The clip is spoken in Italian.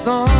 song